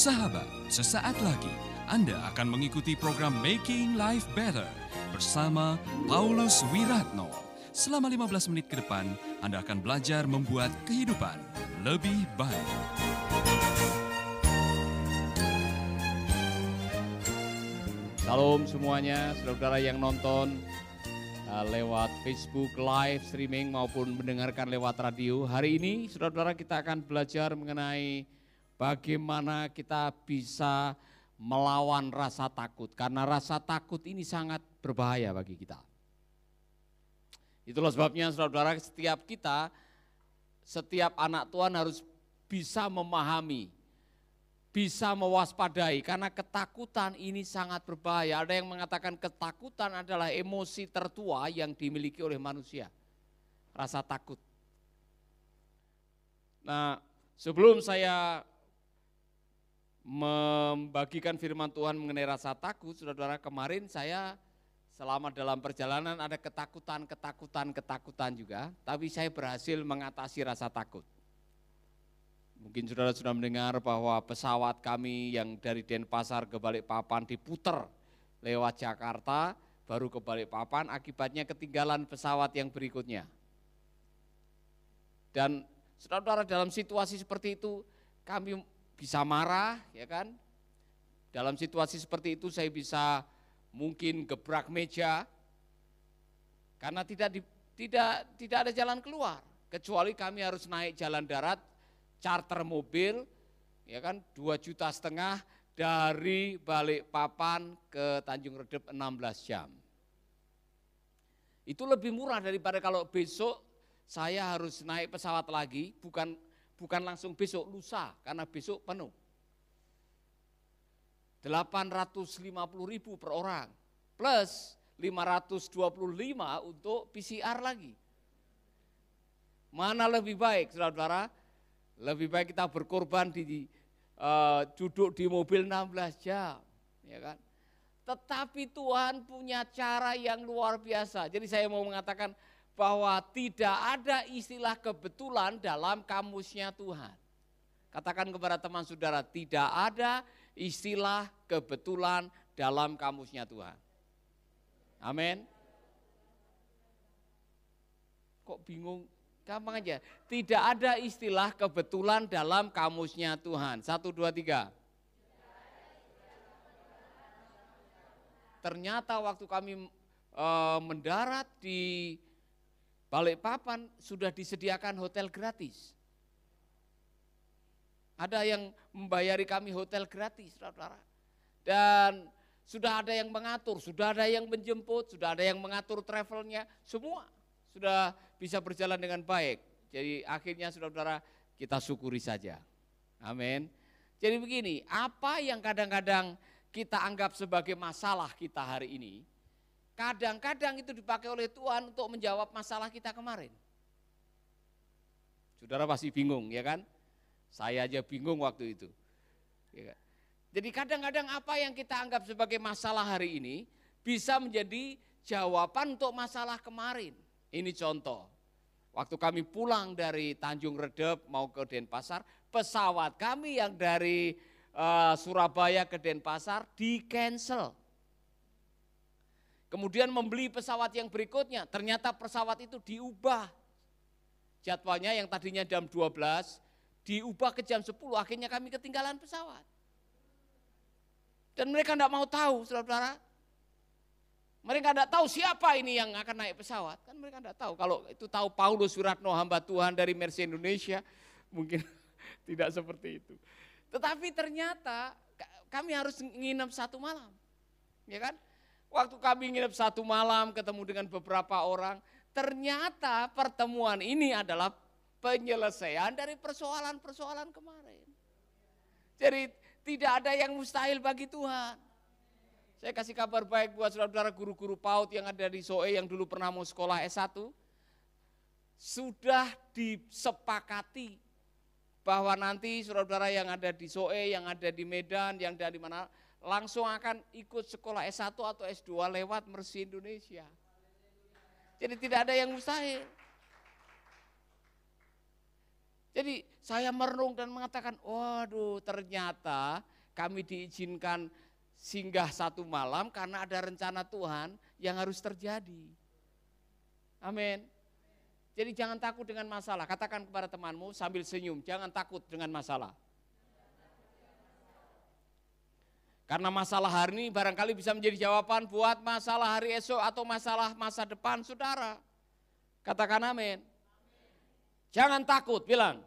Sahabat, sesaat lagi Anda akan mengikuti program Making Life Better bersama Paulus Wiratno. Selama 15 menit ke depan, Anda akan belajar membuat kehidupan lebih baik. Salam semuanya, saudara-saudara yang nonton uh, lewat Facebook live streaming maupun mendengarkan lewat radio. Hari ini saudara-saudara kita akan belajar mengenai bagaimana kita bisa melawan rasa takut. Karena rasa takut ini sangat berbahaya bagi kita. Itulah sebabnya saudara-saudara setiap kita, setiap anak Tuhan harus bisa memahami bisa mewaspadai karena ketakutan ini sangat berbahaya. Ada yang mengatakan ketakutan adalah emosi tertua yang dimiliki oleh manusia. Rasa takut. Nah, sebelum saya membagikan firman Tuhan mengenai rasa takut, saudara-saudara kemarin saya selama dalam perjalanan ada ketakutan, ketakutan, ketakutan juga, tapi saya berhasil mengatasi rasa takut. Mungkin saudara sudah mendengar bahwa pesawat kami yang dari Denpasar ke Balikpapan diputer lewat Jakarta, baru ke Balikpapan, akibatnya ketinggalan pesawat yang berikutnya. Dan saudara-saudara dalam situasi seperti itu, kami bisa marah, ya kan? Dalam situasi seperti itu saya bisa mungkin gebrak meja, karena tidak di, tidak tidak ada jalan keluar kecuali kami harus naik jalan darat charter mobil ya kan 2 juta setengah dari Balikpapan ke Tanjung Redep 16 jam. Itu lebih murah daripada kalau besok saya harus naik pesawat lagi, bukan bukan langsung besok, lusa, karena besok penuh. 850 ribu per orang, plus 525 untuk PCR lagi. Mana lebih baik, saudara-saudara? Lebih baik kita berkorban di uh, duduk di mobil 16 jam, ya kan? Tetapi Tuhan punya cara yang luar biasa. Jadi saya mau mengatakan bahwa tidak ada istilah kebetulan dalam kamusnya Tuhan. Katakan kepada teman saudara, tidak ada istilah kebetulan dalam kamusnya Tuhan. Amin. Kok bingung Gampang aja. Tidak ada istilah kebetulan dalam kamusnya Tuhan. Satu, dua, tiga. Ternyata waktu kami e, mendarat di Balikpapan sudah disediakan hotel gratis. Ada yang membayari kami hotel gratis, saudara. Dan sudah ada yang mengatur, sudah ada yang menjemput, sudah ada yang mengatur travelnya, semua sudah bisa berjalan dengan baik. Jadi akhirnya saudara-saudara kita syukuri saja. Amin. Jadi begini, apa yang kadang-kadang kita anggap sebagai masalah kita hari ini, kadang-kadang itu dipakai oleh Tuhan untuk menjawab masalah kita kemarin. Saudara pasti bingung ya kan? Saya aja bingung waktu itu. Ya kan? Jadi kadang-kadang apa yang kita anggap sebagai masalah hari ini bisa menjadi jawaban untuk masalah kemarin. Ini contoh. Waktu kami pulang dari Tanjung Redep mau ke Denpasar, pesawat kami yang dari uh, Surabaya ke Denpasar di cancel. Kemudian membeli pesawat yang berikutnya, ternyata pesawat itu diubah. Jadwalnya yang tadinya jam 12, diubah ke jam 10, akhirnya kami ketinggalan pesawat. Dan mereka tidak mau tahu, saudara-saudara, mereka tidak tahu siapa ini yang akan naik pesawat. Kan mereka tidak tahu. Kalau itu tahu Paulus Suratno hamba Tuhan dari Mercy Indonesia, mungkin tidak seperti itu. Tetapi ternyata kami harus nginep satu malam. Ya kan? Waktu kami nginep satu malam ketemu dengan beberapa orang, ternyata pertemuan ini adalah penyelesaian dari persoalan-persoalan kemarin. Jadi tidak ada yang mustahil bagi Tuhan. Saya kasih kabar baik buat saudara-saudara guru-guru PAUD yang ada di SOE yang dulu pernah mau sekolah S1. Sudah disepakati bahwa nanti saudara-saudara yang ada di SOE, yang ada di Medan, yang ada di mana, langsung akan ikut sekolah S1 atau S2 lewat Mersi Indonesia. Jadi tidak ada yang mustahil. Jadi saya merenung dan mengatakan, waduh ternyata kami diizinkan singgah satu malam karena ada rencana Tuhan yang harus terjadi. Amin. Jadi jangan takut dengan masalah. Katakan kepada temanmu sambil senyum, jangan takut dengan masalah. Karena masalah hari ini barangkali bisa menjadi jawaban buat masalah hari esok atau masalah masa depan saudara. Katakan amin. Jangan takut, bilang.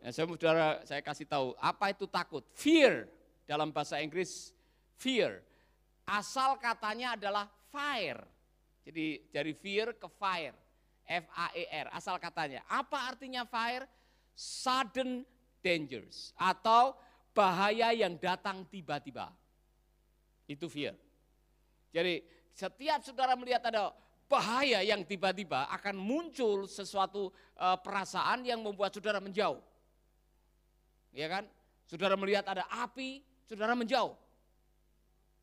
Ya, saya saudara saya kasih tahu apa itu takut. Fear dalam bahasa Inggris fear. Asal katanya adalah fire. Jadi dari fear ke fire. F A E R asal katanya. Apa artinya fire? Sudden dangers atau bahaya yang datang tiba-tiba. Itu fear. Jadi setiap saudara melihat ada bahaya yang tiba-tiba akan muncul sesuatu uh, perasaan yang membuat saudara menjauh. Ya kan? Saudara melihat ada api, saudara menjauh.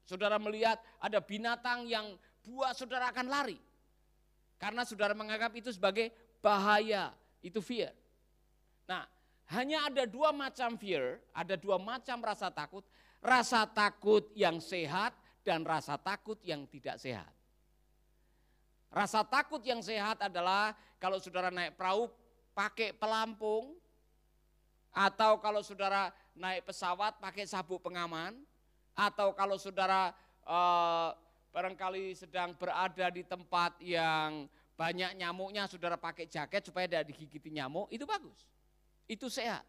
Saudara melihat ada binatang yang buat saudara akan lari. Karena saudara menganggap itu sebagai bahaya, itu fear. Nah, hanya ada dua macam fear, ada dua macam rasa takut. Rasa takut yang sehat dan rasa takut yang tidak sehat. Rasa takut yang sehat adalah kalau saudara naik perahu pakai pelampung, atau kalau saudara naik pesawat pakai sabuk pengaman, atau kalau saudara eh, barangkali sedang berada di tempat yang banyak nyamuknya, saudara pakai jaket supaya tidak digigiti nyamuk, itu bagus itu sehat.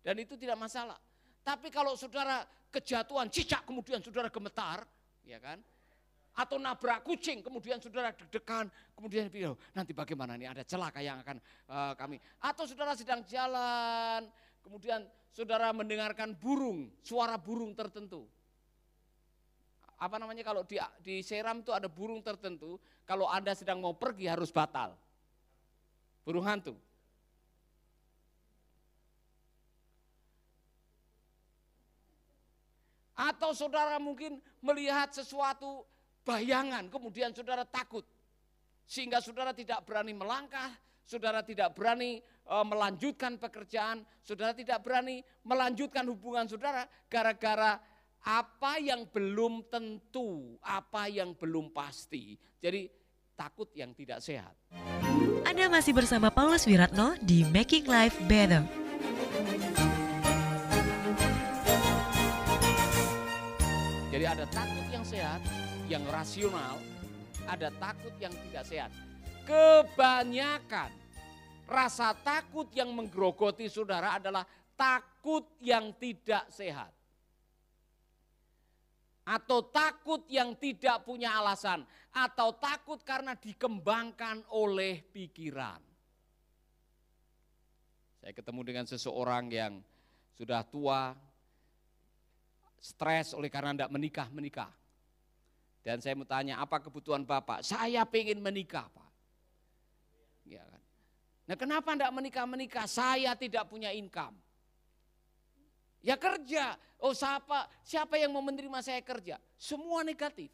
Dan itu tidak masalah. Tapi kalau saudara kejatuhan, cicak kemudian saudara gemetar, ya kan? Atau nabrak kucing, kemudian saudara deg-degan, kemudian oh, nanti bagaimana nih ada celaka yang akan uh, kami. Atau saudara sedang jalan, kemudian saudara mendengarkan burung, suara burung tertentu. Apa namanya kalau di, di seram itu ada burung tertentu, kalau Anda sedang mau pergi harus batal. Burung hantu. Atau saudara mungkin melihat sesuatu bayangan, kemudian saudara takut. Sehingga saudara tidak berani melangkah, saudara tidak berani e, melanjutkan pekerjaan, saudara tidak berani melanjutkan hubungan saudara gara-gara apa yang belum tentu, apa yang belum pasti. Jadi takut yang tidak sehat. Anda masih bersama Paulus Wiratno di Making Life Better. Jadi ada takut yang sehat, yang rasional, ada takut yang tidak sehat. Kebanyakan rasa takut yang menggerogoti saudara adalah takut yang tidak sehat. Atau takut yang tidak punya alasan. Atau takut karena dikembangkan oleh pikiran. Saya ketemu dengan seseorang yang sudah tua, stres oleh karena tidak menikah-menikah. Dan saya mau tanya, apa kebutuhan Bapak? Saya pengen menikah, Pak. Ya kan? Nah kenapa tidak menikah-menikah? Saya tidak punya income. Ya kerja. Oh siapa, siapa yang mau menerima saya kerja? Semua negatif.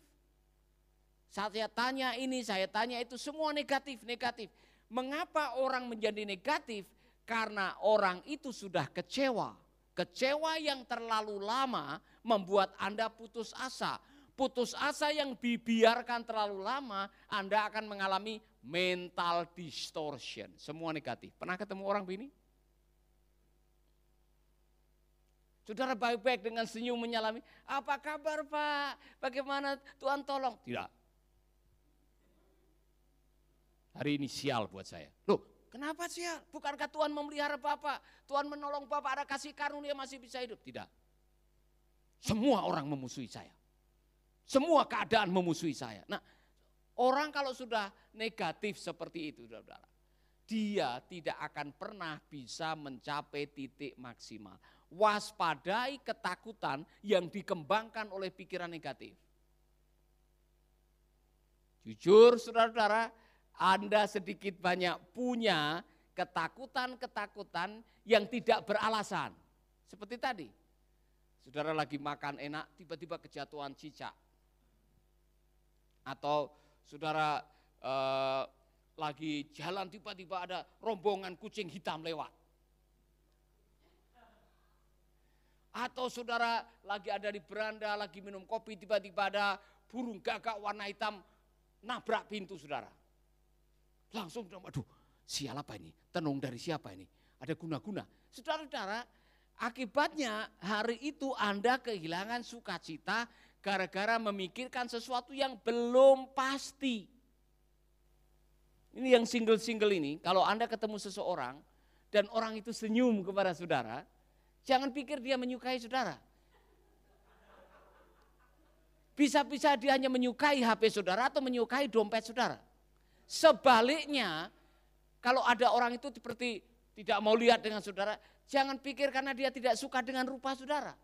Saat saya tanya ini, saya tanya itu, semua negatif, negatif. Mengapa orang menjadi negatif? Karena orang itu sudah kecewa. Kecewa yang terlalu lama membuat Anda putus asa. Putus asa yang dibiarkan terlalu lama, Anda akan mengalami mental distortion. Semua negatif. Pernah ketemu orang begini? Saudara baik-baik dengan senyum menyalami, apa kabar Pak? Bagaimana Tuhan tolong? Tidak. Hari ini sial buat saya. Loh, kenapa sial? Bukankah Tuhan memelihara Bapak? Tuhan menolong Bapak, ada kasih karunia masih bisa hidup? Tidak. Semua orang memusuhi saya. Semua keadaan memusuhi saya. Nah, orang kalau sudah negatif seperti itu, saudara, dia tidak akan pernah bisa mencapai titik maksimal. Waspadai ketakutan yang dikembangkan oleh pikiran negatif. Jujur saudara-saudara, Anda sedikit banyak punya ketakutan-ketakutan yang tidak beralasan. Seperti tadi, Saudara lagi makan enak, tiba-tiba kejatuhan cicak. Atau saudara eh, lagi jalan tiba-tiba ada rombongan kucing hitam lewat. Atau saudara lagi ada di beranda, lagi minum kopi, tiba-tiba ada burung gagak warna hitam nabrak pintu saudara. Langsung, aduh sial apa ini? Tenung dari siapa ini? Ada guna-guna. Saudara-saudara, akibatnya hari itu Anda kehilangan sukacita gara-gara memikirkan sesuatu yang belum pasti. Ini yang single-single ini, kalau Anda ketemu seseorang dan orang itu senyum kepada saudara, Jangan pikir dia menyukai saudara. Bisa-bisa dia hanya menyukai HP saudara atau menyukai dompet saudara. Sebaliknya, kalau ada orang itu seperti tidak mau lihat dengan saudara, jangan pikir karena dia tidak suka dengan rupa saudara.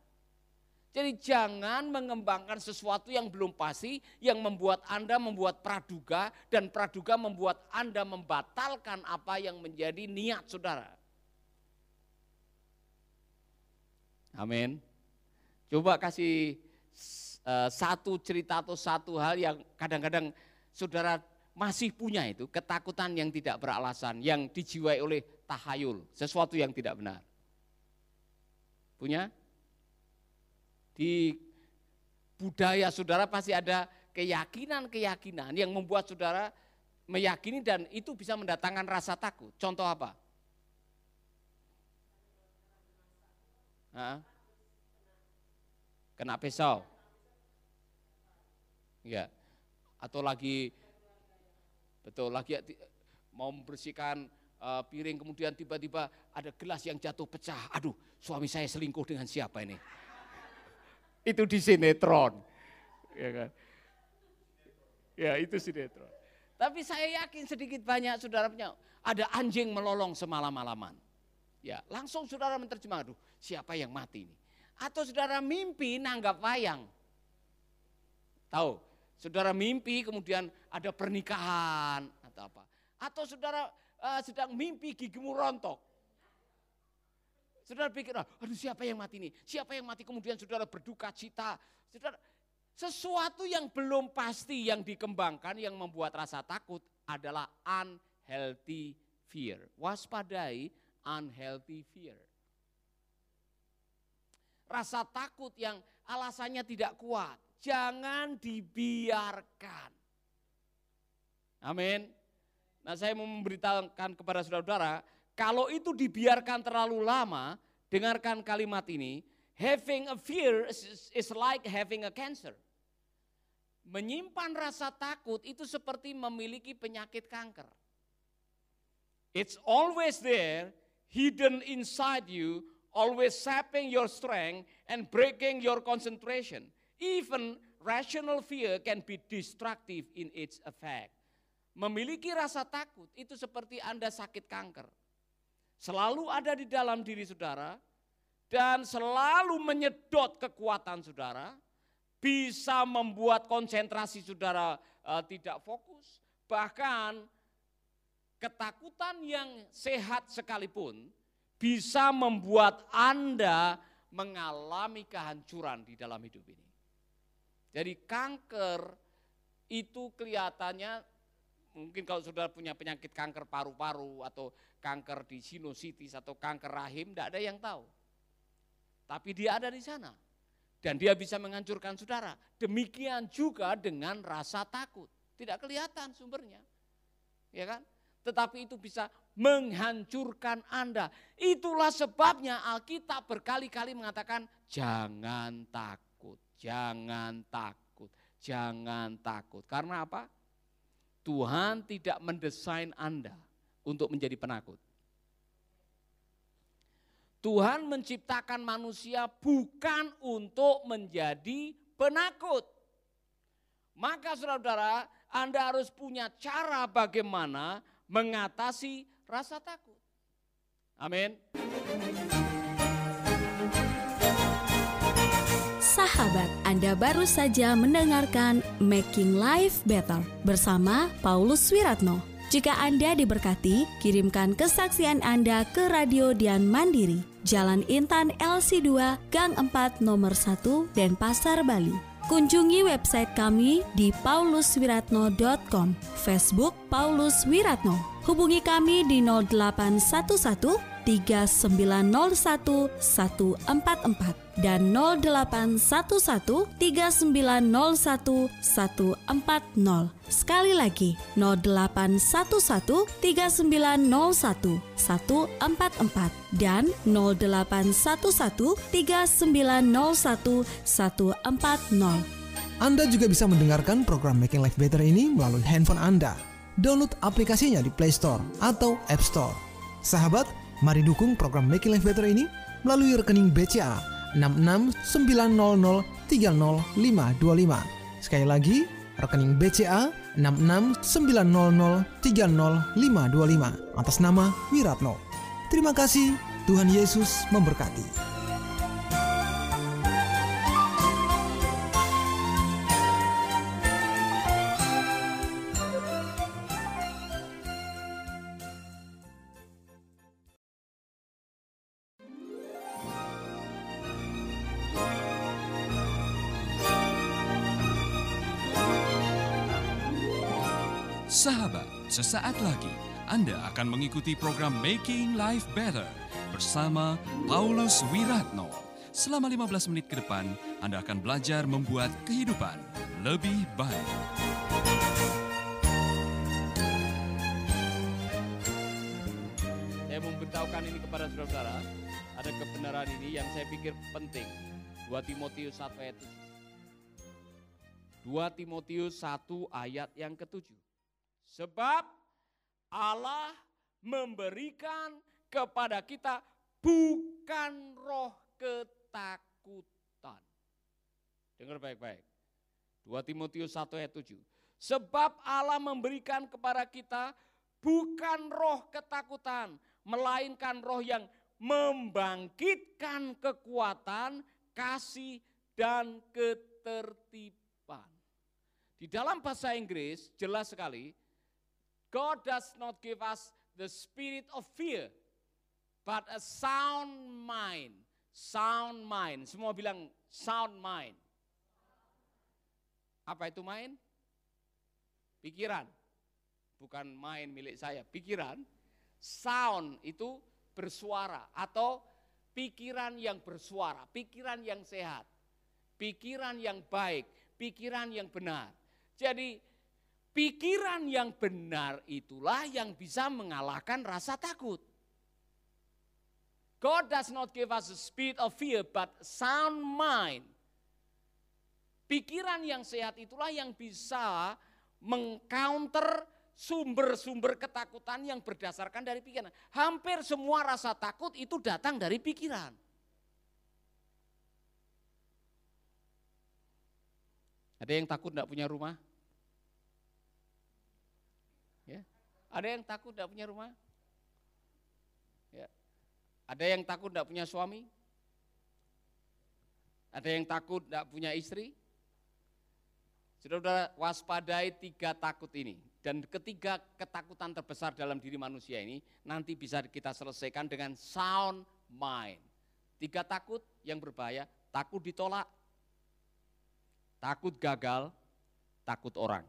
Jadi jangan mengembangkan sesuatu yang belum pasti, yang membuat Anda membuat praduga, dan praduga membuat Anda membatalkan apa yang menjadi niat saudara. Amin. Coba kasih uh, satu cerita atau satu hal yang kadang-kadang saudara masih punya itu, ketakutan yang tidak beralasan, yang dijiwai oleh tahayul, sesuatu yang tidak benar. Punya? Di budaya saudara pasti ada keyakinan-keyakinan yang membuat saudara meyakini dan itu bisa mendatangkan rasa takut. Contoh apa? Kena pisau. Ya. Atau lagi betul lagi mau membersihkan uh, piring kemudian tiba-tiba ada gelas yang jatuh pecah. Aduh, suami saya selingkuh dengan siapa ini? itu di sinetron. Ya kan? Ya, itu sinetron. Tapi saya yakin sedikit banyak saudara punya ada anjing melolong semalam-malaman. Ya, langsung saudara menerjemah, aduh siapa yang mati ini? Atau saudara mimpi nanggap wayang. Tahu, saudara mimpi kemudian ada pernikahan atau apa. Atau saudara uh, sedang mimpi gigimu rontok. Saudara pikir, aduh siapa yang mati ini? Siapa yang mati kemudian saudara berduka cita. Saudara, sesuatu yang belum pasti yang dikembangkan yang membuat rasa takut adalah unhealthy fear. Waspadai unhealthy fear. Rasa takut yang alasannya tidak kuat, jangan dibiarkan. Amin. Nah saya mau memberitahukan kepada saudara-saudara, kalau itu dibiarkan terlalu lama, dengarkan kalimat ini, having a fear is like having a cancer. Menyimpan rasa takut itu seperti memiliki penyakit kanker. It's always there, hidden inside you, always sapping your strength and breaking your concentration. Even rational fear can be destructive in its effect. Memiliki rasa takut itu seperti Anda sakit kanker. Selalu ada di dalam diri saudara dan selalu menyedot kekuatan saudara, bisa membuat konsentrasi saudara uh, tidak fokus, bahkan ketakutan yang sehat sekalipun bisa membuat Anda mengalami kehancuran di dalam hidup ini. Jadi kanker itu kelihatannya mungkin kalau sudah punya penyakit kanker paru-paru atau kanker di sinusitis atau kanker rahim, tidak ada yang tahu. Tapi dia ada di sana. Dan dia bisa menghancurkan saudara. Demikian juga dengan rasa takut. Tidak kelihatan sumbernya. Ya kan? tetapi itu bisa menghancurkan Anda. Itulah sebabnya Alkitab berkali-kali mengatakan jangan takut, jangan takut, jangan takut. Karena apa? Tuhan tidak mendesain Anda untuk menjadi penakut. Tuhan menciptakan manusia bukan untuk menjadi penakut. Maka saudara-saudara, Anda harus punya cara bagaimana mengatasi rasa takut. Amin. Sahabat, Anda baru saja mendengarkan Making Life Better bersama Paulus Wiratno. Jika Anda diberkati, kirimkan kesaksian Anda ke Radio Dian Mandiri, Jalan Intan LC2, Gang 4, Nomor 1, Denpasar, Bali Kunjungi website kami di pauluswiratno.com, Facebook Paulus Wiratno. Hubungi kami di 0811 3901 144 dan 0811 3901 140. Sekali lagi 0811 3901 144 dan 0811 3901 140. Anda juga bisa mendengarkan program Making Life Better ini melalui handphone Anda. Download aplikasinya di Play Store atau App Store. Sahabat, mari dukung program Making Life Better ini melalui rekening BCA 6690300525. Sekali lagi, rekening BCA 6690300525 atas nama Wiratno. Terima kasih, Tuhan Yesus memberkati. Sahabat, sesaat lagi Anda akan mengikuti program Making Life Better bersama Paulus Wiratno. Selama 15 menit ke depan, Anda akan belajar membuat kehidupan lebih baik. Saya memberitahukan ini kepada saudara-saudara, ada kebenaran ini yang saya pikir penting. 2 Timotius 1 ayat 7. 2 Timotius 1 ayat yang ketujuh. Sebab Allah memberikan kepada kita bukan roh ketakutan. Dengar baik-baik. 2 Timotius 1 ayat 7. Sebab Allah memberikan kepada kita bukan roh ketakutan, melainkan roh yang membangkitkan kekuatan, kasih, dan ketertiban. Di dalam bahasa Inggris jelas sekali, God does not give us the spirit of fear, but a sound mind. Sound mind. Semua bilang sound mind. Apa itu mind? Pikiran. Bukan main milik saya, pikiran. Sound itu bersuara atau pikiran yang bersuara, pikiran yang sehat, pikiran yang baik, pikiran yang benar. Jadi Pikiran yang benar itulah yang bisa mengalahkan rasa takut. God does not give us a spirit of fear, but sound mind. Pikiran yang sehat itulah yang bisa mengcounter sumber-sumber ketakutan yang berdasarkan dari pikiran. Hampir semua rasa takut itu datang dari pikiran. Ada yang takut tidak punya rumah? Ada yang takut tidak punya rumah? Ya. Ada yang takut tidak punya suami? Ada yang takut tidak punya istri? Saudara waspadai tiga takut ini. Dan ketiga ketakutan terbesar dalam diri manusia ini nanti bisa kita selesaikan dengan sound mind. Tiga takut yang berbahaya, takut ditolak, takut gagal, takut orang.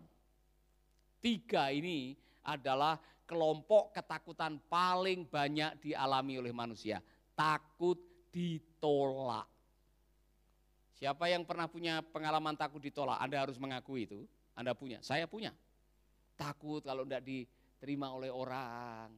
Tiga ini adalah kelompok ketakutan paling banyak dialami oleh manusia. Takut ditolak. Siapa yang pernah punya pengalaman takut ditolak? Anda harus mengakui itu. Anda punya, saya punya. Takut kalau tidak diterima oleh orang,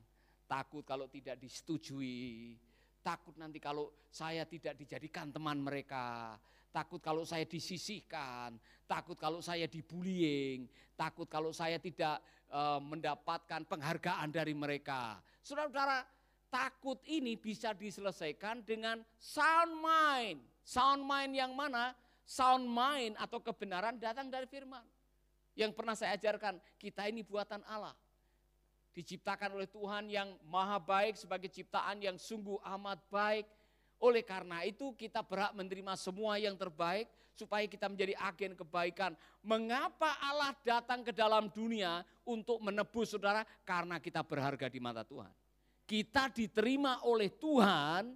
takut kalau tidak disetujui, takut nanti kalau saya tidak dijadikan teman mereka, takut kalau saya disisihkan, takut kalau saya dibullying, takut kalau saya tidak e, mendapatkan penghargaan dari mereka. Saudara-saudara, takut ini bisa diselesaikan dengan sound mind. Sound mind yang mana? Sound mind atau kebenaran datang dari firman. Yang pernah saya ajarkan, kita ini buatan Allah. Diciptakan oleh Tuhan yang maha baik sebagai ciptaan yang sungguh amat baik oleh karena itu kita berhak menerima semua yang terbaik supaya kita menjadi agen kebaikan. Mengapa Allah datang ke dalam dunia untuk menebus saudara? Karena kita berharga di mata Tuhan. Kita diterima oleh Tuhan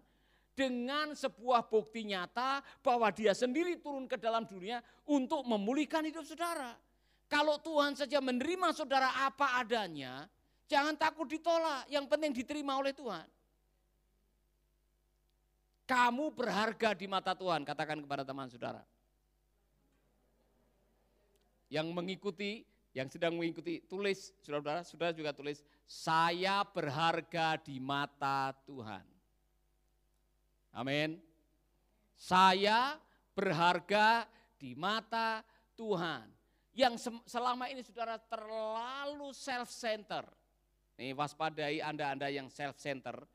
dengan sebuah bukti nyata bahwa dia sendiri turun ke dalam dunia untuk memulihkan hidup saudara. Kalau Tuhan saja menerima saudara apa adanya, jangan takut ditolak, yang penting diterima oleh Tuhan. Kamu berharga di mata Tuhan, katakan kepada teman saudara. Yang mengikuti, yang sedang mengikuti, tulis, saudara-saudara, saudara juga tulis, saya berharga di mata Tuhan. Amin. Saya berharga di mata Tuhan. Yang selama ini saudara terlalu self-center. Nih waspadai Anda-Anda yang self-center,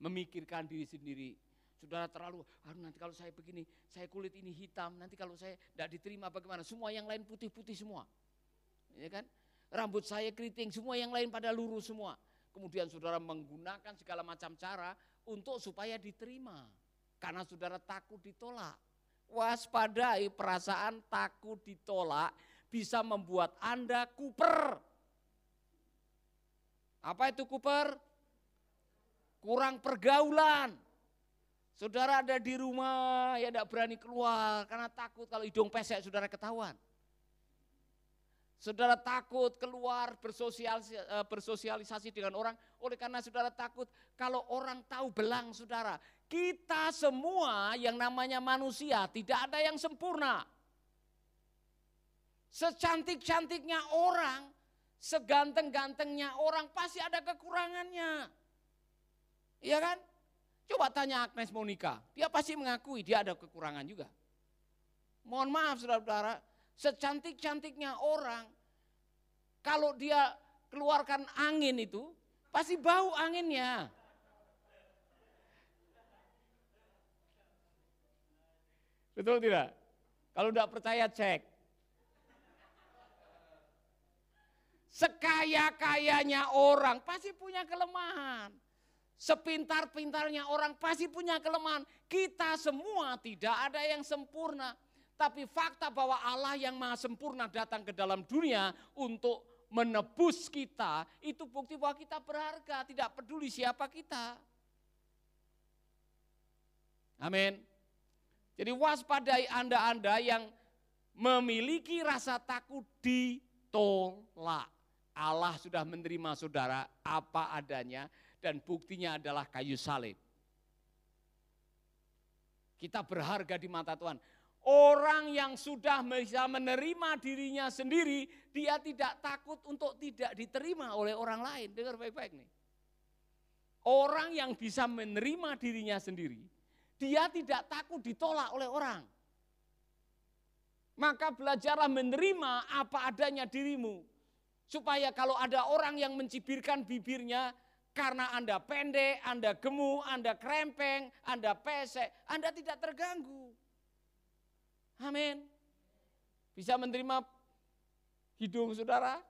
memikirkan diri sendiri, Saudara terlalu, aduh nanti kalau saya begini, saya kulit ini hitam, nanti kalau saya tidak diterima bagaimana? Semua yang lain putih-putih semua. Ya kan? Rambut saya keriting, semua yang lain pada lurus semua. Kemudian saudara menggunakan segala macam cara untuk supaya diterima. Karena saudara takut ditolak. Waspadai perasaan takut ditolak bisa membuat Anda kuper. Apa itu kuper? Kurang pergaulan Saudara ada di rumah ya tidak berani keluar karena takut kalau hidung pesek saudara ketahuan. Saudara takut keluar bersosialisasi, eh, bersosialisasi dengan orang oleh karena saudara takut kalau orang tahu belang saudara. Kita semua yang namanya manusia tidak ada yang sempurna. Secantik-cantiknya orang, seganteng-gantengnya orang pasti ada kekurangannya. Iya kan? Coba tanya Agnes Monica, dia pasti mengakui dia ada kekurangan juga. Mohon maaf saudara-saudara, secantik-cantiknya orang, kalau dia keluarkan angin itu, pasti bau anginnya. Betul tidak? Kalau tidak percaya cek. Sekaya-kayanya orang pasti punya kelemahan. Sepintar-pintarnya orang pasti punya kelemahan. Kita semua tidak ada yang sempurna. Tapi fakta bahwa Allah yang maha sempurna datang ke dalam dunia untuk menebus kita, itu bukti bahwa kita berharga, tidak peduli siapa kita. Amin. Jadi waspadai Anda-Anda yang memiliki rasa takut ditolak. Allah sudah menerima saudara apa adanya dan buktinya adalah kayu salib. Kita berharga di mata Tuhan. Orang yang sudah bisa menerima dirinya sendiri, dia tidak takut untuk tidak diterima oleh orang lain. Dengar baik-baik nih. Orang yang bisa menerima dirinya sendiri, dia tidak takut ditolak oleh orang. Maka belajarlah menerima apa adanya dirimu. Supaya kalau ada orang yang mencibirkan bibirnya, karena Anda pendek, Anda gemuk, Anda krempeng, Anda pesek, Anda tidak terganggu. Amin. Bisa menerima hidung saudara?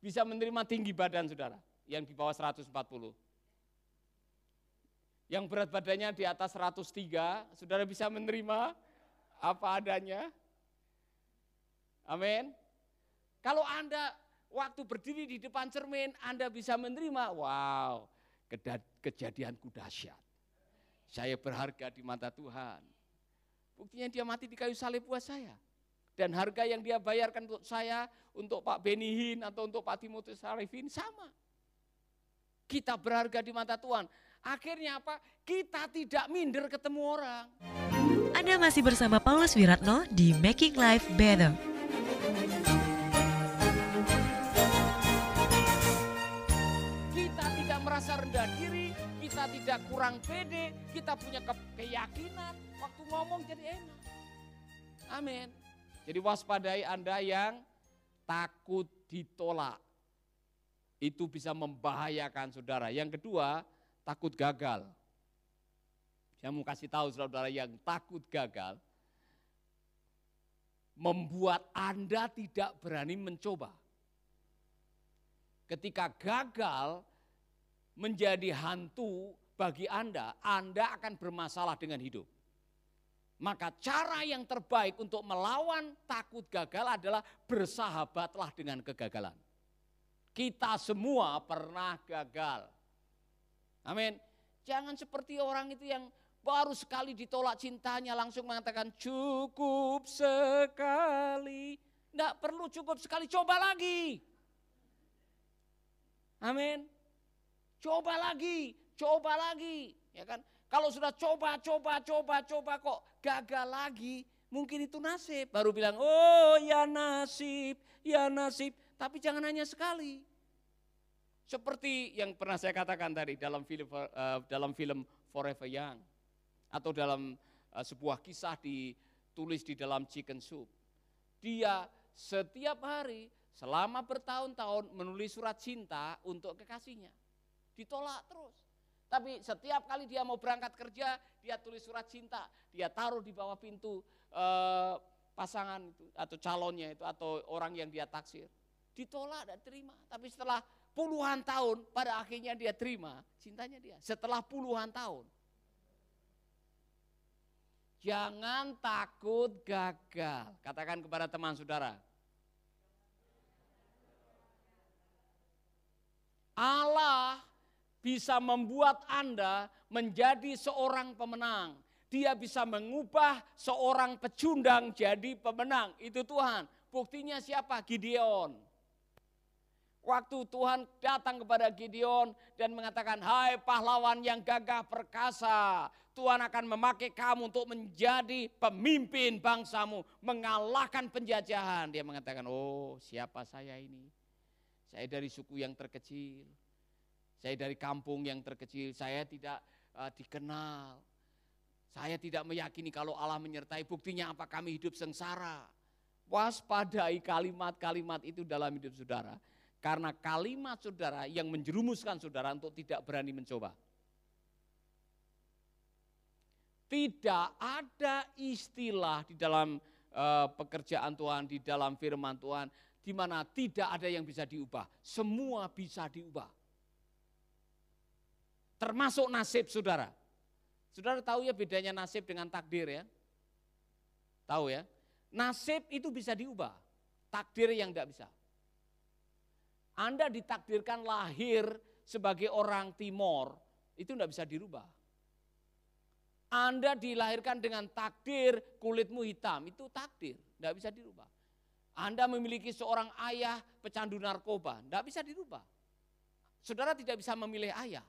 Bisa menerima tinggi badan saudara yang di bawah 140. Yang berat badannya di atas 103, saudara bisa menerima apa adanya? Amin. Kalau Anda waktu berdiri di depan cermin Anda bisa menerima, wow, kejadianku dahsyat. Saya berharga di mata Tuhan. Buktinya dia mati di kayu salib buat saya. Dan harga yang dia bayarkan untuk saya, untuk Pak Benihin atau untuk Pak Timotius Sarifin sama. Kita berharga di mata Tuhan. Akhirnya apa? Kita tidak minder ketemu orang. Anda masih bersama Paulus Wiratno di Making Life Better. Tidak kurang pede, kita punya ke keyakinan, waktu ngomong jadi enak. Amin. Jadi waspadai Anda yang takut ditolak. Itu bisa membahayakan saudara. Yang kedua, takut gagal. Saya mau kasih tahu saudara yang takut gagal, membuat Anda tidak berani mencoba. Ketika gagal, menjadi hantu bagi Anda, Anda akan bermasalah dengan hidup. Maka cara yang terbaik untuk melawan takut gagal adalah bersahabatlah dengan kegagalan. Kita semua pernah gagal. Amin. Jangan seperti orang itu yang baru sekali ditolak cintanya langsung mengatakan cukup sekali. Tidak perlu cukup sekali, coba lagi. Amin. Coba lagi, coba lagi, ya kan? Kalau sudah coba, coba, coba, coba kok gagal lagi, mungkin itu nasib. Baru bilang, oh ya nasib, ya nasib. Tapi jangan hanya sekali. Seperti yang pernah saya katakan tadi dalam film uh, dalam film Forever Young atau dalam uh, sebuah kisah ditulis di dalam Chicken Soup. Dia setiap hari selama bertahun-tahun menulis surat cinta untuk kekasihnya. Ditolak terus. Tapi setiap kali dia mau berangkat kerja, dia tulis surat cinta, dia taruh di bawah pintu uh, pasangan itu atau calonnya itu atau orang yang dia taksir. Ditolak dan terima. Tapi setelah puluhan tahun pada akhirnya dia terima cintanya dia setelah puluhan tahun. Jangan takut gagal. Katakan kepada teman saudara. Allah bisa membuat Anda menjadi seorang pemenang. Dia bisa mengubah seorang pecundang jadi pemenang. Itu Tuhan. Buktinya siapa? Gideon. Waktu Tuhan datang kepada Gideon dan mengatakan, hai pahlawan yang gagah perkasa, Tuhan akan memakai kamu untuk menjadi pemimpin bangsamu, mengalahkan penjajahan. Dia mengatakan, oh siapa saya ini? Saya dari suku yang terkecil, saya dari kampung yang terkecil, saya tidak uh, dikenal. Saya tidak meyakini kalau Allah menyertai, buktinya apa kami hidup sengsara. Waspadai kalimat-kalimat itu dalam hidup saudara karena kalimat saudara yang menjerumuskan saudara untuk tidak berani mencoba. Tidak ada istilah di dalam uh, pekerjaan Tuhan, di dalam firman Tuhan, di mana tidak ada yang bisa diubah. Semua bisa diubah. Termasuk nasib saudara. Saudara tahu ya bedanya nasib dengan takdir ya? Tahu ya? Nasib itu bisa diubah, takdir yang tidak bisa. Anda ditakdirkan lahir sebagai orang Timor, itu tidak bisa dirubah. Anda dilahirkan dengan takdir kulitmu hitam, itu takdir, tidak bisa dirubah. Anda memiliki seorang ayah pecandu narkoba, tidak bisa dirubah. Saudara tidak bisa memilih ayah.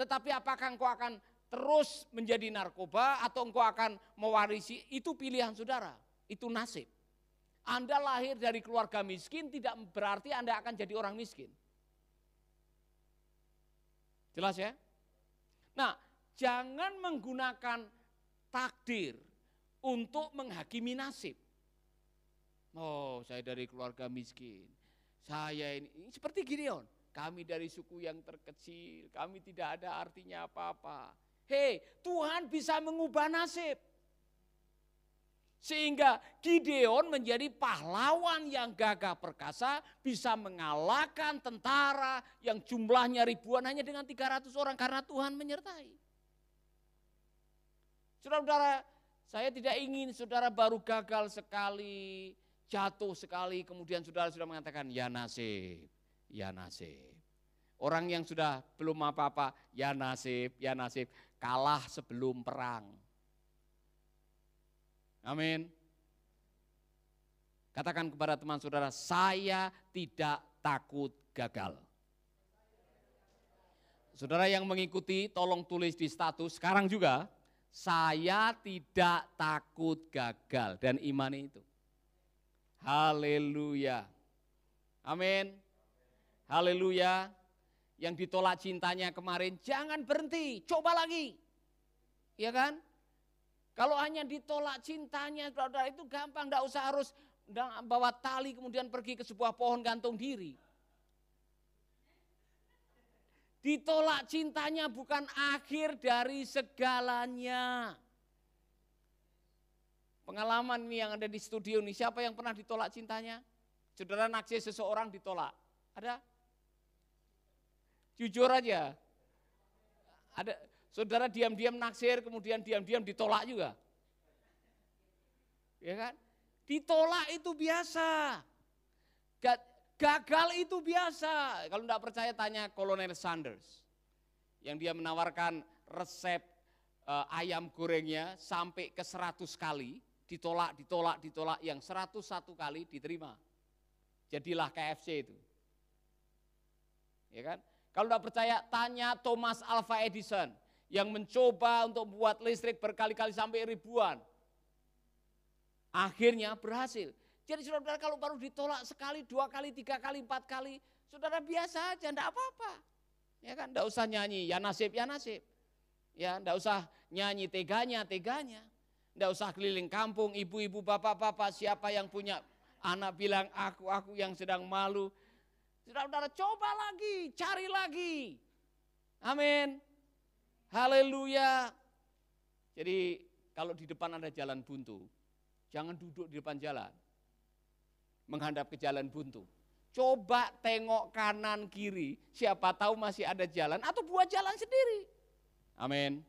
Tetapi apakah engkau akan terus menjadi narkoba atau engkau akan mewarisi, itu pilihan saudara, itu nasib. Anda lahir dari keluarga miskin tidak berarti Anda akan jadi orang miskin. Jelas ya? Nah, jangan menggunakan takdir untuk menghakimi nasib. Oh, saya dari keluarga miskin. Saya ini, seperti Gideon. Kami dari suku yang terkecil, kami tidak ada artinya apa-apa. Hei, Tuhan bisa mengubah nasib. Sehingga Gideon menjadi pahlawan yang gagah perkasa, bisa mengalahkan tentara yang jumlahnya ribuan hanya dengan 300 orang karena Tuhan menyertai. Saudara-saudara, saya tidak ingin saudara baru gagal sekali, jatuh sekali, kemudian saudara sudah mengatakan, ya nasib, ya nasib. Orang yang sudah belum apa-apa, ya nasib, ya nasib, kalah sebelum perang. Amin. Katakan kepada teman saudara, saya tidak takut gagal. Saudara yang mengikuti, tolong tulis di status sekarang juga, saya tidak takut gagal dan iman itu. Haleluya. Amin. Haleluya. Yang ditolak cintanya kemarin, jangan berhenti, coba lagi. Ya kan? Kalau hanya ditolak cintanya, saudara itu gampang, tidak usah harus bawa tali kemudian pergi ke sebuah pohon gantung diri. Ditolak cintanya bukan akhir dari segalanya. Pengalaman ini yang ada di studio ini, siapa yang pernah ditolak cintanya? Saudara naksir seseorang ditolak. Ada? Jujur aja. Ada Saudara diam-diam naksir, kemudian diam-diam ditolak juga. Ya kan? Ditolak itu biasa. Gagal itu biasa. Kalau tidak percaya tanya Kolonel Sanders. yang dia menawarkan resep uh, ayam gorengnya sampai ke 100 kali, ditolak, ditolak, ditolak, yang 101 kali diterima. Jadilah KFC itu. Ya kan? Kalau tidak percaya, tanya Thomas Alva Edison yang mencoba untuk buat listrik berkali-kali sampai ribuan. Akhirnya berhasil. Jadi saudara kalau baru ditolak sekali, dua kali, tiga kali, empat kali, saudara biasa aja, enggak apa-apa. Ya kan, enggak usah nyanyi, ya nasib, ya nasib. Ya, enggak usah nyanyi teganya, teganya. Enggak usah keliling kampung, ibu-ibu, bapak-bapak, siapa yang punya anak bilang aku, aku yang sedang malu. Saudara-saudara coba lagi, cari lagi. Amin. Haleluya. Jadi kalau di depan ada jalan buntu, jangan duduk di depan jalan menghadap ke jalan buntu. Coba tengok kanan kiri, siapa tahu masih ada jalan atau buat jalan sendiri. Amin.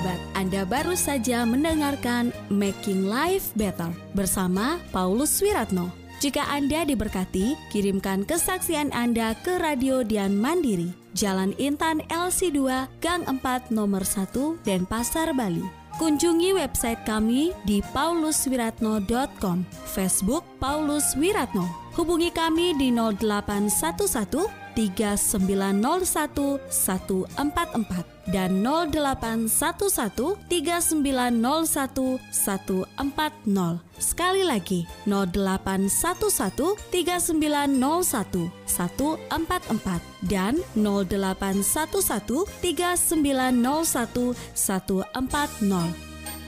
Sahabat, Anda baru saja mendengarkan Making Life Better bersama Paulus Wiratno. Jika Anda diberkati, kirimkan kesaksian Anda ke Radio Dian Mandiri, Jalan Intan LC2, Gang 4, Nomor 1, Denpasar, Bali Kunjungi website kami di pauluswiratno.com, Facebook Paulus Wiratno. Hubungi kami di 0811 3901 144 dan 0811 3901 140. Sekali lagi 0811 3901 144 dan 0811 3901 140.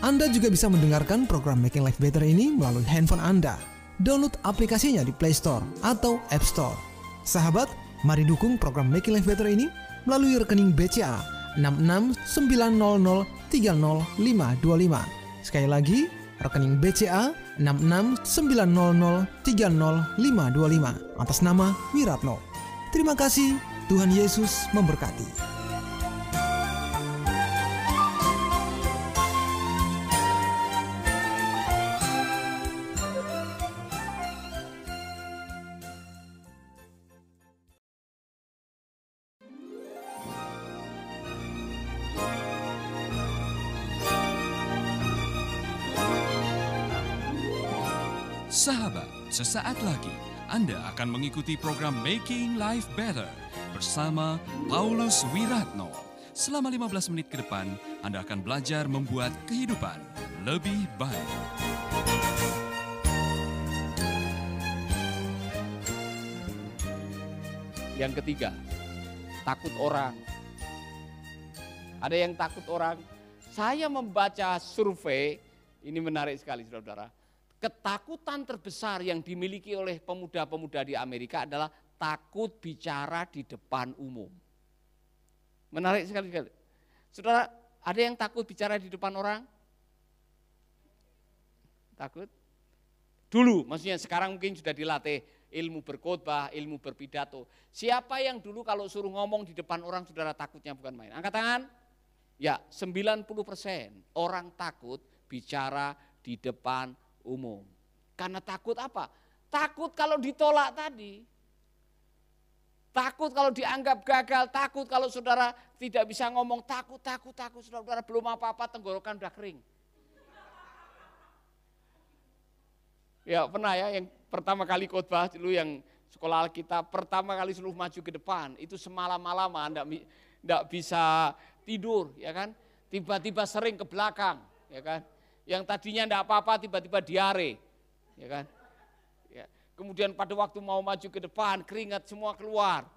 Anda juga bisa mendengarkan program Making Life Better ini melalui handphone Anda. Download aplikasinya di Play Store atau App Store. Sahabat, mari dukung program Making Life Better ini melalui rekening BCA 6690300525. Sekali lagi, rekening BCA 6690300525 atas nama Wiratno. Terima kasih, Tuhan Yesus memberkati. Akan mengikuti program Making Life Better bersama Paulus Wiratno. Selama 15 menit ke depan, Anda akan belajar membuat kehidupan lebih baik. Yang ketiga, takut orang. Ada yang takut orang. Saya membaca survei, ini menarik sekali saudara-saudara ketakutan terbesar yang dimiliki oleh pemuda-pemuda di Amerika adalah takut bicara di depan umum. Menarik sekali. sekali. Saudara, ada yang takut bicara di depan orang? Takut? Dulu, maksudnya sekarang mungkin sudah dilatih ilmu berkhotbah, ilmu berpidato. Siapa yang dulu kalau suruh ngomong di depan orang saudara takutnya bukan main? Angkat tangan. Ya, 90% orang takut bicara di depan umum. Karena takut apa? Takut kalau ditolak tadi. Takut kalau dianggap gagal, takut kalau saudara tidak bisa ngomong, takut, takut, takut, saudara belum apa-apa tenggorokan udah kering. Ya pernah ya yang pertama kali khotbah dulu yang sekolah kita pertama kali seluruh maju ke depan itu semalam-malaman enggak, enggak bisa tidur ya kan tiba-tiba sering ke belakang ya kan yang tadinya tidak apa-apa tiba-tiba diare, ya kan? Ya. Kemudian pada waktu mau maju ke depan, keringat semua keluar.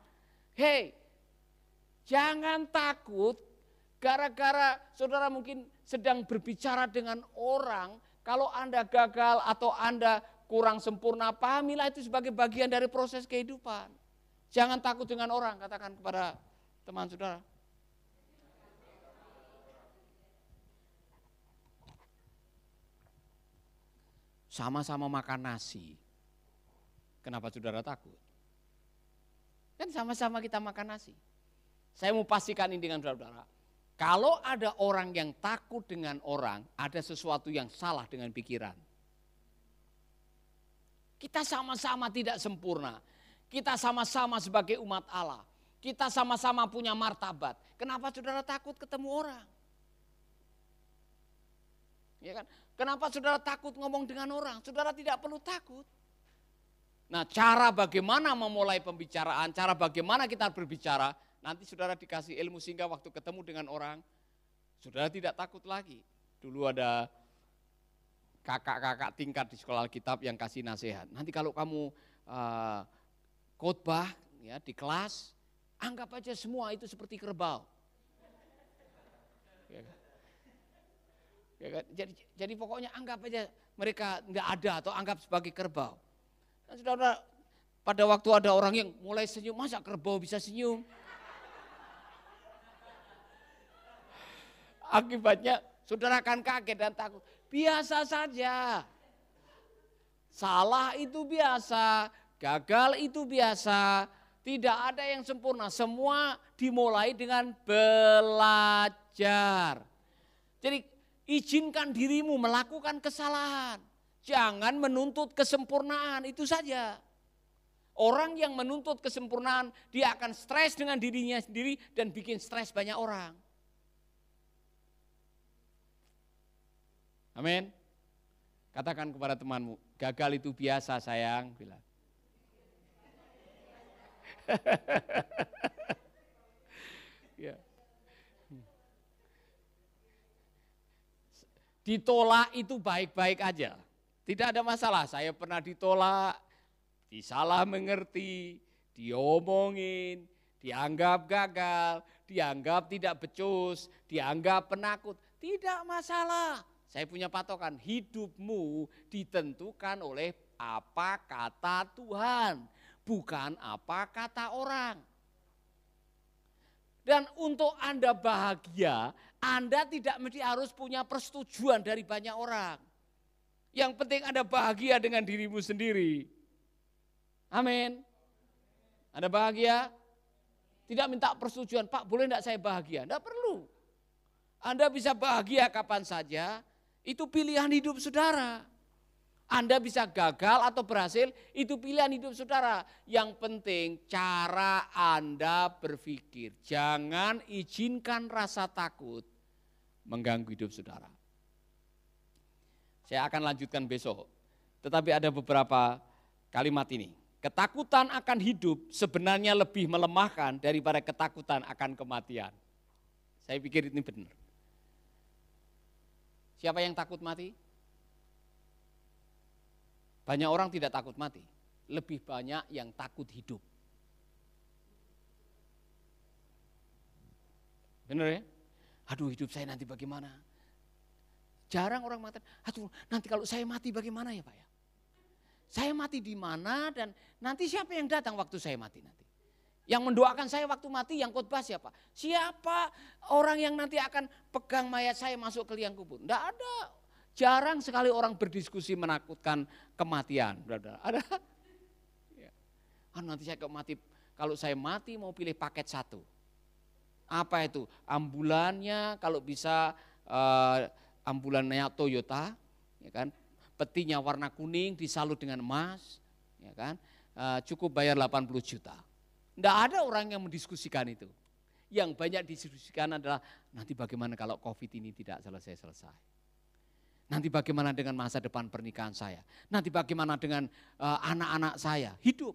Hei, jangan takut gara-gara saudara mungkin sedang berbicara dengan orang, kalau Anda gagal atau Anda kurang sempurna, pahamilah itu sebagai bagian dari proses kehidupan. Jangan takut dengan orang, katakan kepada teman saudara. Sama-sama makan nasi. Kenapa saudara takut? Kan sama-sama kita makan nasi. Saya mau pastikan ini dengan saudara. Kalau ada orang yang takut dengan orang, ada sesuatu yang salah dengan pikiran. Kita sama-sama tidak sempurna. Kita sama-sama sebagai umat Allah. Kita sama-sama punya martabat. Kenapa saudara takut ketemu orang? Ya kan? Kenapa saudara takut ngomong dengan orang? Saudara tidak perlu takut. Nah cara bagaimana memulai pembicaraan, cara bagaimana kita berbicara, nanti saudara dikasih ilmu sehingga waktu ketemu dengan orang, saudara tidak takut lagi. Dulu ada kakak-kakak tingkat di sekolah Alkitab yang kasih nasihat. Nanti kalau kamu uh, khotbah ya di kelas, anggap aja semua itu seperti kerbau. Ya kan? Ya kan? jadi, jadi pokoknya anggap aja mereka nggak ada atau anggap sebagai kerbau. Dan saudara, pada waktu ada orang yang mulai senyum, masa kerbau bisa senyum? Akibatnya saudara akan kaget dan takut. Biasa saja. Salah itu biasa, gagal itu biasa, tidak ada yang sempurna. Semua dimulai dengan belajar. Jadi izinkan dirimu melakukan kesalahan. Jangan menuntut kesempurnaan, itu saja. Orang yang menuntut kesempurnaan, dia akan stres dengan dirinya sendiri dan bikin stres banyak orang. Amin. Katakan kepada temanmu, gagal itu biasa sayang, bilang. ya. Ditolak itu baik-baik aja. Tidak ada masalah, saya pernah ditolak, disalah mengerti, diomongin, dianggap gagal, dianggap tidak becus, dianggap penakut. Tidak masalah. Saya punya patokan, hidupmu ditentukan oleh apa kata Tuhan, bukan apa kata orang. Dan untuk Anda bahagia, Anda tidak mesti harus punya persetujuan dari banyak orang. Yang penting Anda bahagia dengan dirimu sendiri. Amin. Anda bahagia? Tidak minta persetujuan, Pak boleh enggak saya bahagia? Enggak perlu. Anda bisa bahagia kapan saja, itu pilihan hidup saudara. Anda bisa gagal atau berhasil, itu pilihan hidup saudara. Yang penting cara Anda berpikir. Jangan izinkan rasa takut mengganggu hidup saudara. Saya akan lanjutkan besok. Tetapi ada beberapa kalimat ini. Ketakutan akan hidup sebenarnya lebih melemahkan daripada ketakutan akan kematian. Saya pikir ini benar. Siapa yang takut mati? Banyak orang tidak takut mati, lebih banyak yang takut hidup. Benar ya? Aduh hidup saya nanti bagaimana? Jarang orang mengatakan, aduh nanti kalau saya mati bagaimana ya Pak ya? Saya mati di mana dan nanti siapa yang datang waktu saya mati nanti? Yang mendoakan saya waktu mati yang khotbah siapa? Siapa orang yang nanti akan pegang mayat saya masuk ke liang kubur? Tidak ada. Jarang sekali orang berdiskusi menakutkan kematian. Ada? Ya. Ah, nanti saya mati, kalau saya mati mau pilih paket satu. Apa itu? Ambulannya kalau bisa uh, ambulannya Toyota, ya kan? Petinya warna kuning disalut dengan emas, ya kan? Uh, cukup bayar 80 juta. Tidak ada orang yang mendiskusikan itu. Yang banyak didiskusikan adalah nanti bagaimana kalau COVID ini tidak selesai-selesai. Nanti bagaimana dengan masa depan pernikahan saya. Nanti bagaimana dengan eh, anak-anak uh, saya. Hidup.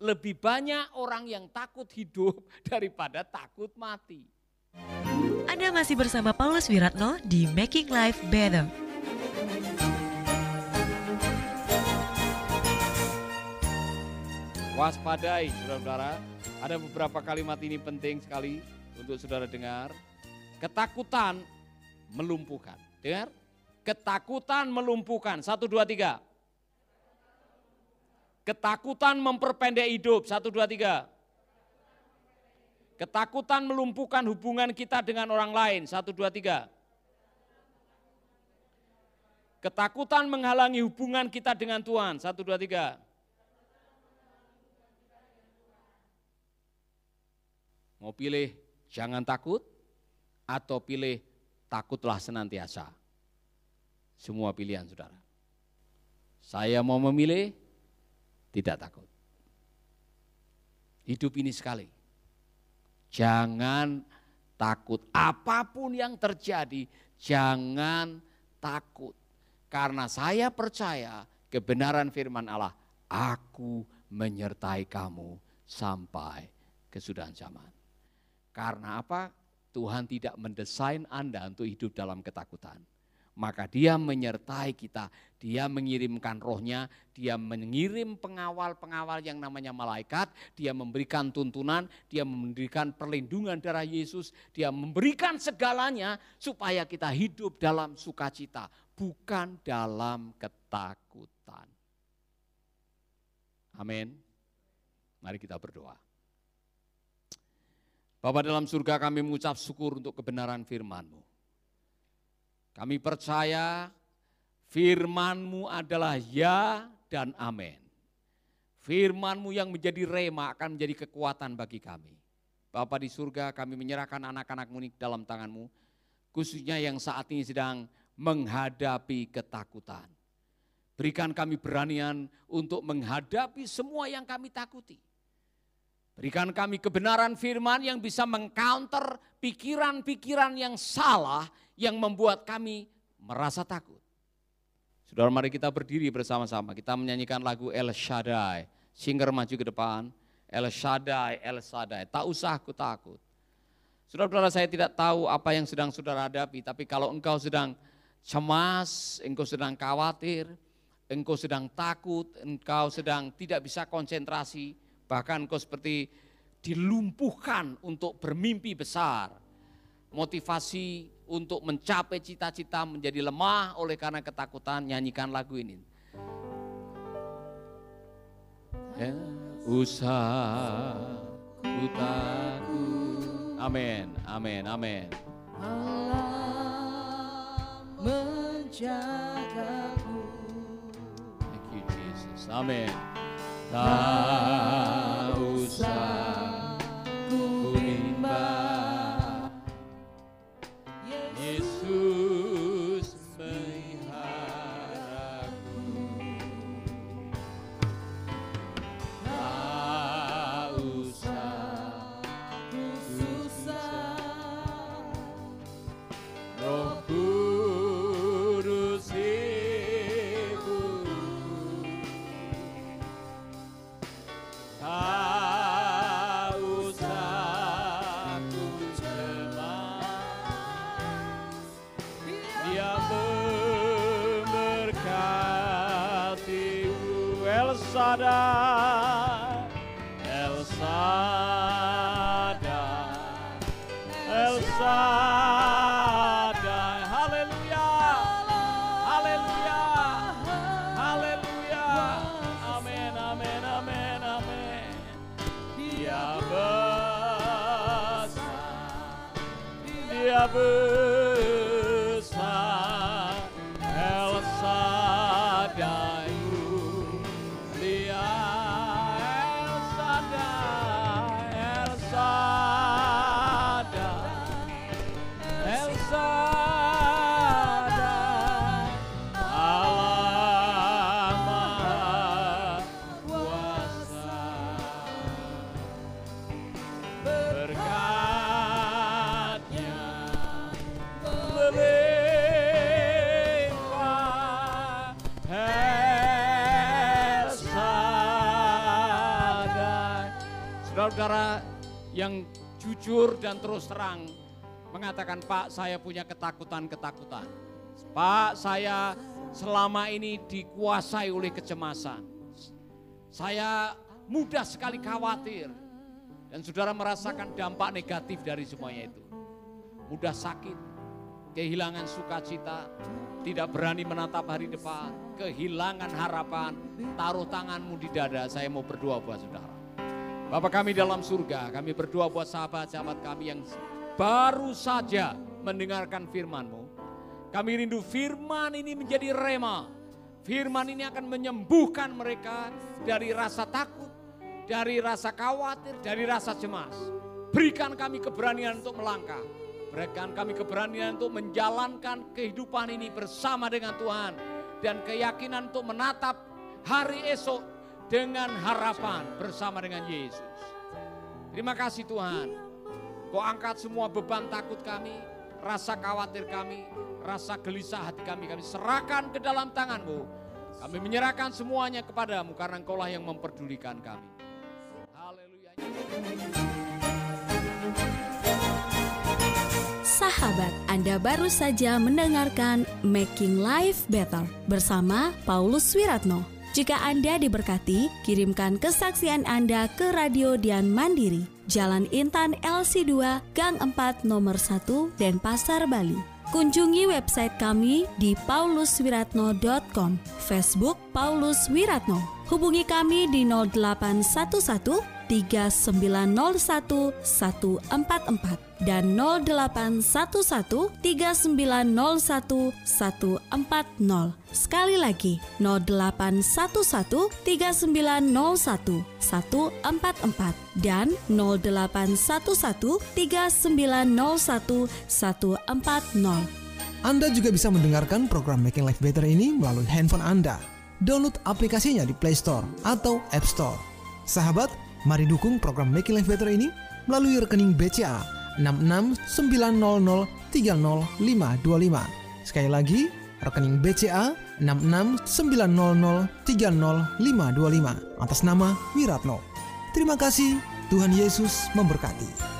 Lebih banyak orang yang takut hidup daripada takut mati. Anda masih bersama Paulus Wiratno di Making Life Better. Waspadai, saudara-saudara. Ada beberapa kalimat ini penting sekali untuk saudara dengar. Ketakutan melumpuhkan. Dengar? Ketakutan melumpuhkan. Satu, dua, tiga. Ketakutan memperpendek hidup. Satu, dua, tiga. Ketakutan melumpuhkan hubungan kita dengan orang lain. Satu, dua, tiga. Ketakutan menghalangi hubungan kita dengan Tuhan. Satu, dua, tiga. Mau pilih jangan takut atau pilih takutlah senantiasa. Semua pilihan saudara. Saya mau memilih tidak takut. Hidup ini sekali. Jangan takut. Apa pun yang terjadi, jangan takut. Karena saya percaya kebenaran firman Allah, aku menyertai kamu sampai kesudahan zaman. Karena apa? Tuhan tidak mendesain Anda untuk hidup dalam ketakutan maka dia menyertai kita. Dia mengirimkan rohnya, dia mengirim pengawal-pengawal yang namanya malaikat, dia memberikan tuntunan, dia memberikan perlindungan darah Yesus, dia memberikan segalanya supaya kita hidup dalam sukacita, bukan dalam ketakutan. Amin. Mari kita berdoa. Bapak dalam surga kami mengucap syukur untuk kebenaran firman-Mu. Kami percaya firman-Mu adalah ya dan amin. Firman-Mu yang menjadi rema akan menjadi kekuatan bagi kami. Bapa di surga kami menyerahkan anak-anak-Mu dalam tangan-Mu, khususnya yang saat ini sedang menghadapi ketakutan. Berikan kami beranian untuk menghadapi semua yang kami takuti. Berikan kami kebenaran firman yang bisa mengcounter pikiran-pikiran yang salah yang membuat kami merasa takut. Saudara mari kita berdiri bersama-sama. Kita menyanyikan lagu El Shaddai. Singer maju ke depan. El Shaddai, El Shaddai. Tak usah aku takut. Saudara-saudara saya tidak tahu apa yang sedang saudara hadapi. Tapi kalau engkau sedang cemas, engkau sedang khawatir, engkau sedang takut, engkau sedang tidak bisa konsentrasi. Bahkan engkau seperti dilumpuhkan untuk bermimpi besar. Motivasi untuk mencapai cita-cita menjadi lemah oleh karena ketakutan, nyanyikan lagu ini. Ya, usah ku takut. Amin, amin, amin. Allah menjagaku. Thank you Jesus. Amin. Tak usah Saudara-saudara yang jujur dan terus terang mengatakan, Pak saya punya ketakutan-ketakutan. Pak saya selama ini dikuasai oleh kecemasan. Saya mudah sekali khawatir. Dan saudara merasakan dampak negatif dari semuanya itu. Mudah sakit, kehilangan sukacita, tidak berani menatap hari depan, kehilangan harapan, taruh tanganmu di dada, saya mau berdoa buat saudara. Bapak kami dalam surga, kami berdoa buat sahabat-sahabat kami yang baru saja mendengarkan firman-Mu. Kami rindu firman ini menjadi rema. Firman ini akan menyembuhkan mereka dari rasa takut, dari rasa khawatir, dari rasa cemas. Berikan kami keberanian untuk melangkah. Berikan kami keberanian untuk menjalankan kehidupan ini bersama dengan Tuhan. Dan keyakinan untuk menatap hari esok dengan harapan bersama dengan Yesus. Terima kasih Tuhan. Kau angkat semua beban takut kami, rasa khawatir kami, rasa gelisah hati kami, kami serahkan ke dalam tanganmu. Kami menyerahkan semuanya kepadamu karena engkaulah yang memperdulikan kami. Haleluya. Sahabat, Anda baru saja mendengarkan Making Life Better bersama Paulus Wiratno. Jika Anda diberkati, kirimkan kesaksian Anda ke Radio Dian Mandiri, Jalan Intan LC2, Gang 4 Nomor 1, Denpasar, Bali. Kunjungi website kami di pauluswiratno.com, Facebook Paulus Wiratno. Hubungi kami di 0811 3901 144 dan 0811 3901 140. Sekali lagi 0811 3901 144 dan 0811 3901 140. Anda juga bisa mendengarkan program Making Life Better ini melalui handphone Anda. Download aplikasinya di Play Store atau App Store. Sahabat, mari dukung program Making Life Better ini melalui rekening BCA 6690300525. Sekali lagi, rekening BCA 6690300525 atas nama Wiratno. Terima kasih, Tuhan Yesus memberkati.